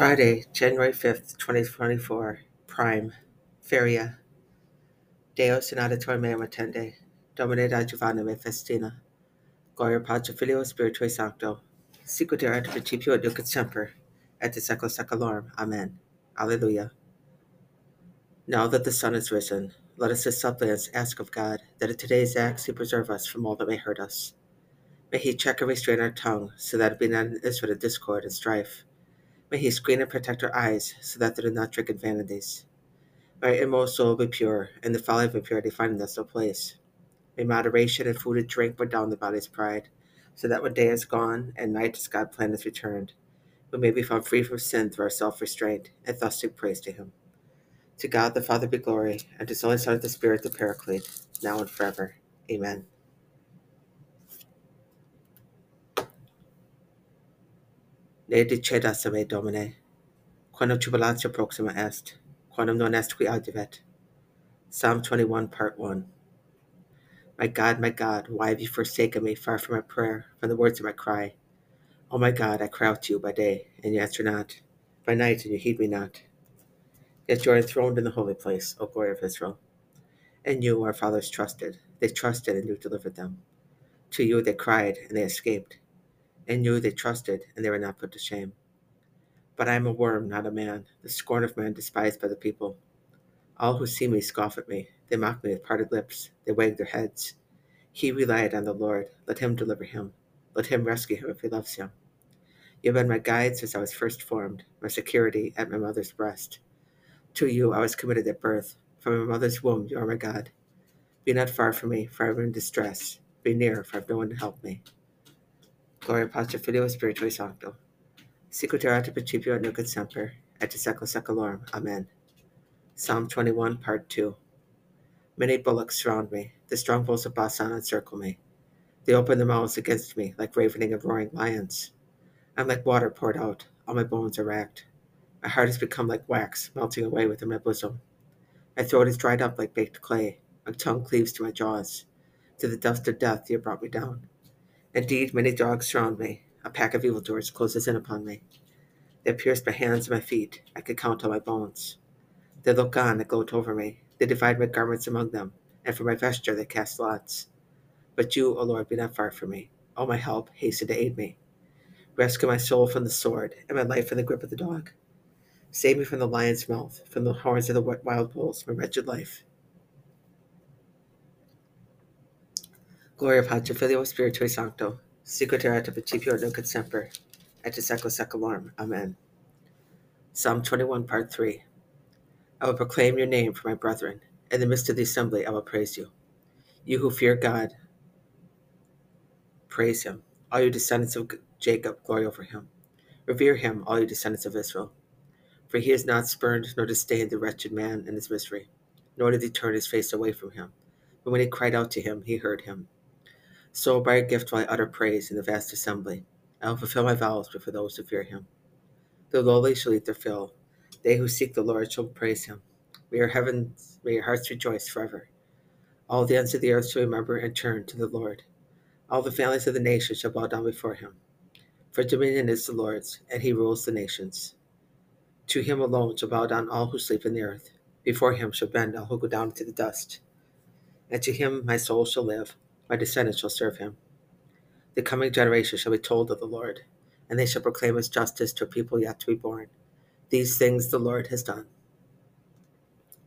Friday, January 5th, 2024, Prime, Feria, Deus in meum attende, Domine Giovanna me festina, Gloria Patri Filio Spiritui Sancto, sicut in principio et nunc et semper, et in. Amen. Alleluia. Now that the sun is risen, let us as suppliants ask of God that in today's acts he preserve us from all that may hurt us. May he check and restrain our tongue, so that it be not an instrument of discord and strife. May he screen and protect our eyes, so that they do not drink in vanities. May our inmost soul be pure, and the folly of impurity find in us no place. May moderation in food and drink put down the body's pride, so that when day is gone and night as God planned is returned, we may be found free from sin through our self-restraint, and thus sing praise to him. To God the Father be glory, and to His only Son, the Spirit, the Paraclete, now and forever. Amen. Ne dicedas a me, Domine, quantum jubilatio proxima est, quantum non est qui adivet. Psalm 21, Part 1. My God, my God, why have you forsaken me far from my prayer, from the words of my cry? O my God, I cry out to you by day, and you answer not, by night, and you heed me not. Yet you are enthroned in the holy place, O glory of Israel. And you, our fathers, trusted. They trusted, and you delivered them. To you they cried, and they escaped. In knew they trusted, and they were not put to shame. But I am a worm, not a man, the scorn of men despised by the people. All who see me scoff at me. They mock me with parted lips. They wag their heads. He relied on the Lord. Let him deliver him. Let him rescue him if he loves him. You have been my guide since I was first formed, my security at my mother's breast. To you I was committed at birth. From my mother's womb you are my God. Be not far from me, for I am in distress. Be near, for I have no one to help me. Gloria Patri Filio Spiritui Sancto. Sicut erat in principio et nunc semper, et secula seculorum. Amen. Psalm 21, Part 2. Many bullocks surround me. The strong bulls of Basan encircle me. They open their mouths against me like ravening and roaring lions. I'm like water poured out. All my bones are racked. My heart has become like wax melting away within my bosom. My throat is dried up like baked clay. My tongue cleaves to my jaws. To the dust of death you have brought me down. Indeed, many dogs surround me. A pack of evildoers closes in upon me. They pierce my hands and my feet. I could count all my bones. They look on and gloat over me. They divide my garments among them, and for my vesture they cast lots. But you, O Lord, be not far from me. O my help, hasten to aid me. Rescue my soul from the sword, and my life from the grip of the dog. Save me from the lion's mouth, from the horns of the wild bulls, my wretched life. Gloria Patri Filio Spiritui Sancto, erat in principio nunc semper, et in secula seculorum. Amen. Psalm 21, Part 3. I will proclaim your name for my brethren. In the midst of the assembly, I will praise you. You who fear God, praise him. All you descendants of Jacob, glory over him. Revere him, all you descendants of Israel. For he has not spurned nor disdained the wretched man in his misery, nor did he turn his face away from him. But when he cried out to him, he heard him. So by a gift will I utter praise in the vast assembly. I will fulfill my vows before those who fear him. The lowly shall eat their fill. They who seek the Lord shall praise him. May your heavens, may your hearts rejoice forever. All the ends of the earth shall remember and turn to the Lord. All the families of the nations shall bow down before him. For dominion is the Lord's, and he rules the nations. To him alone shall bow down all who sleep in the earth. Before him shall bend all who go down into the dust. And to him my soul shall live my descendants shall serve him. The coming generation shall be told of the Lord, and they shall proclaim his justice to a people yet to be born. These things the Lord has done.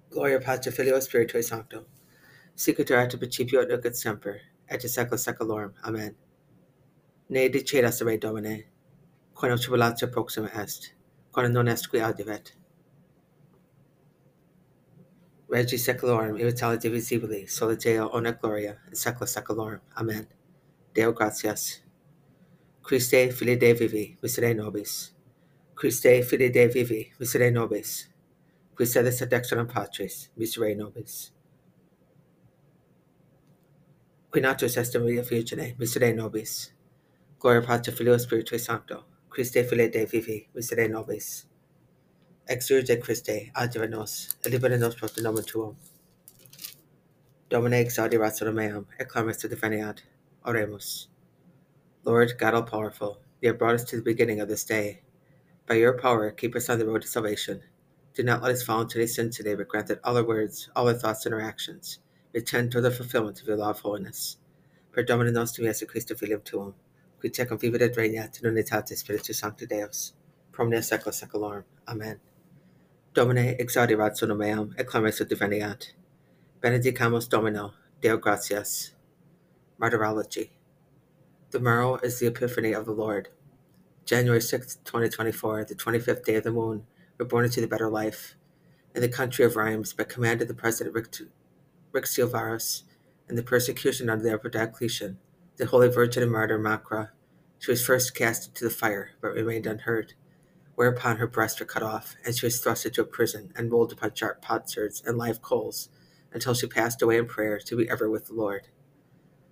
Gloria Patri Filio Spiritui Sancto. Sicut et principio et nunc et semper, et secula seculorum. Amen. Ne dicedas a Domine, quantum tribulatio proxima est, quantum non est qui adivet. Regi secularum immortali divisibili, sola Deo ona gloria, in secula seculorum. Amen. Deo gratias. Christe, fili Dei vivi, misere nobis. Christe, fili Dei vivi, misere nobis. Sedis ad dexteram Patris, misere nobis. Qui natus est Maria Virgine, misere nobis. Gloria Patri Filio Spiritui Sancto. Christe, fili Dei vivi, misere nobis. Exurge Christe, advera nos, et libera nos pro nomen tuum. Domine exaudi ratio meum, et clamis to definiat. Oremus. Lord God all powerful, you have brought us to the beginning of this day. By your power, keep us on the road to salvation. Do not let us fall into any sin today, but grant that all our words, all our thoughts and our actions may tend the fulfillment of your law of holiness. Per Domine nostrum Iesu Christo Filium Tuum, qui tecum vivit et regnat in unitate Spiritus Sancti Deus, promne secula seculorum. Amen. Domine exaudirat sonum meam, et clames ut diveniat. Benedicamus Domino, Deo gratias. Martyrology. The morrow is the Epiphany of the Lord. January 6, 2024, the 25th day of the moon, we're born into the better life. In the country of Rheims, by command of the President Ric- Rictiovarus, in the persecution under the Emperor Diocletian, the Holy Virgin and Martyr Macra, she was first cast into the fire, but remained unhurt. Whereupon her breasts were cut off, and she was thrust into a prison and rolled upon sharp potsherds and live coals, until she passed away in prayer to be ever with the Lord.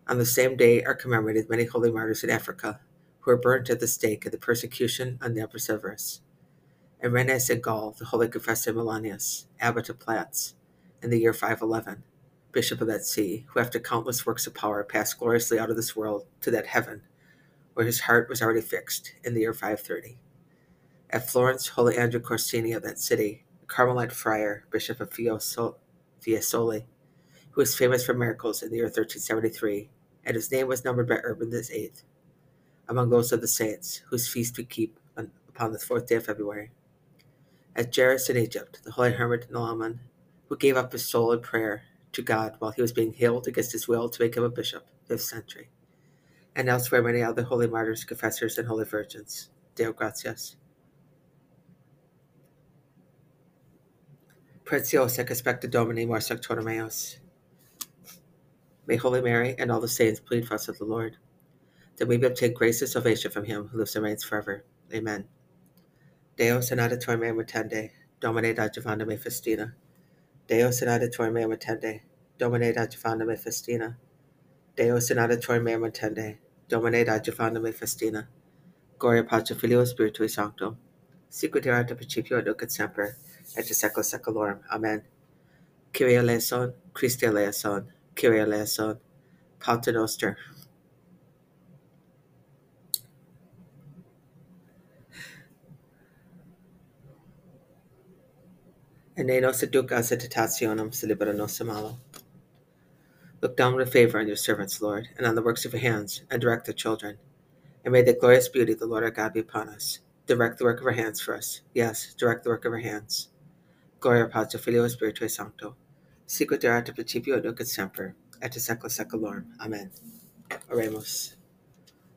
On the same day are commemorated many holy martyrs in Africa, who were burnt at the stake in the persecution on the Emperor Severus. And Rennes in Gaul, the holy confessor Melanius, abbot of Platz, in the year 511, bishop of that see, who after countless works of power passed gloriously out of this world to that heaven, where his heart was already fixed, in the year 530. At Florence, holy Andrew Corsini of that city, a Carmelite friar, bishop of Fiesole, who was famous for miracles in the year 1373, and his name was numbered by Urban VIII, among those of the saints, whose feast we keep on, upon the fourth day of February. At Jairus in Egypt, the holy hermit Naaman, who gave up his soul in prayer to God while he was being healed against his will to make him a bishop, 5th century. And elsewhere, many other holy martyrs, confessors, and holy virgins. Deo gratias. Preziosa expecta Domini mor sectorum. May Holy Mary and all the saints plead for us with the Lord, that we may obtain grace and salvation from him who lives and reigns forever. Amen. Deus in meum attende, Domine Giovanna me festina. Deus in meum attende, Domine Giovanna me festina. Deus in adiutorium meum attende, Domine Giovanna me festina. Gloria Patri Filio Spiritui Sancto. Sicut erat in principio nunc et semper, et in saecula saeculorum. Amen. Kyrie eleison, Christe eleison, Kyrie eleison, Pater Noster. And ne nos educas et tentationem, se libera nos malo. Look down with favor on your servants, Lord, and on the works of your hands, and direct their children. And may the glorious beauty of the Lord our God be upon us. Direct the work of our hands for us. Yes, direct the work of our hands. Gloria Patri Filio Spiritui Sancto. Sicut erat in principio nunc et semper, et in saecula saeculorum. Amen. Oremus.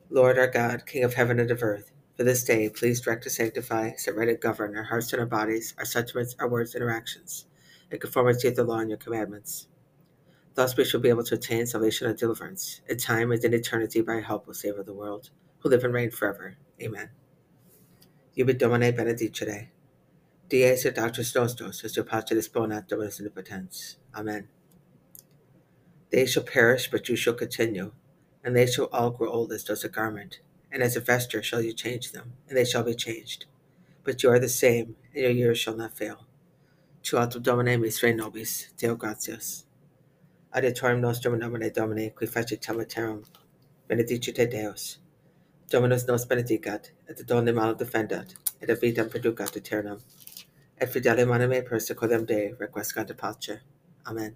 Lord our God, King of heaven and of earth, for this day, please direct to sanctify, set right and govern our hearts and our bodies, our sentiments, our words, and our actions, in conformity with the law and your commandments. Thus we shall be able to attain salvation and deliverance, in time and in eternity by help, O Savior of the world, who live and reign forever. Amen. Iubit Domine benedicere. Dies et actus nostros, as your pace disponat Dominus omnipotens. Amen. They shall perish, but you shall continue, and they shall all grow old as does a garment, and as a vesture shall you change them, and they shall be changed. But you are the same, and your years shall not fail. Tu altum Domine mis re nobis, Deo gratias. Adiutorium nostrum in nomine Domini, qui fecit terram benedicite Deus. Dominus nos benedicat, et donne malum defendat, et vitam perducat aeternam. Et fidelium anime persequorum Dei requiescat pace. Amen.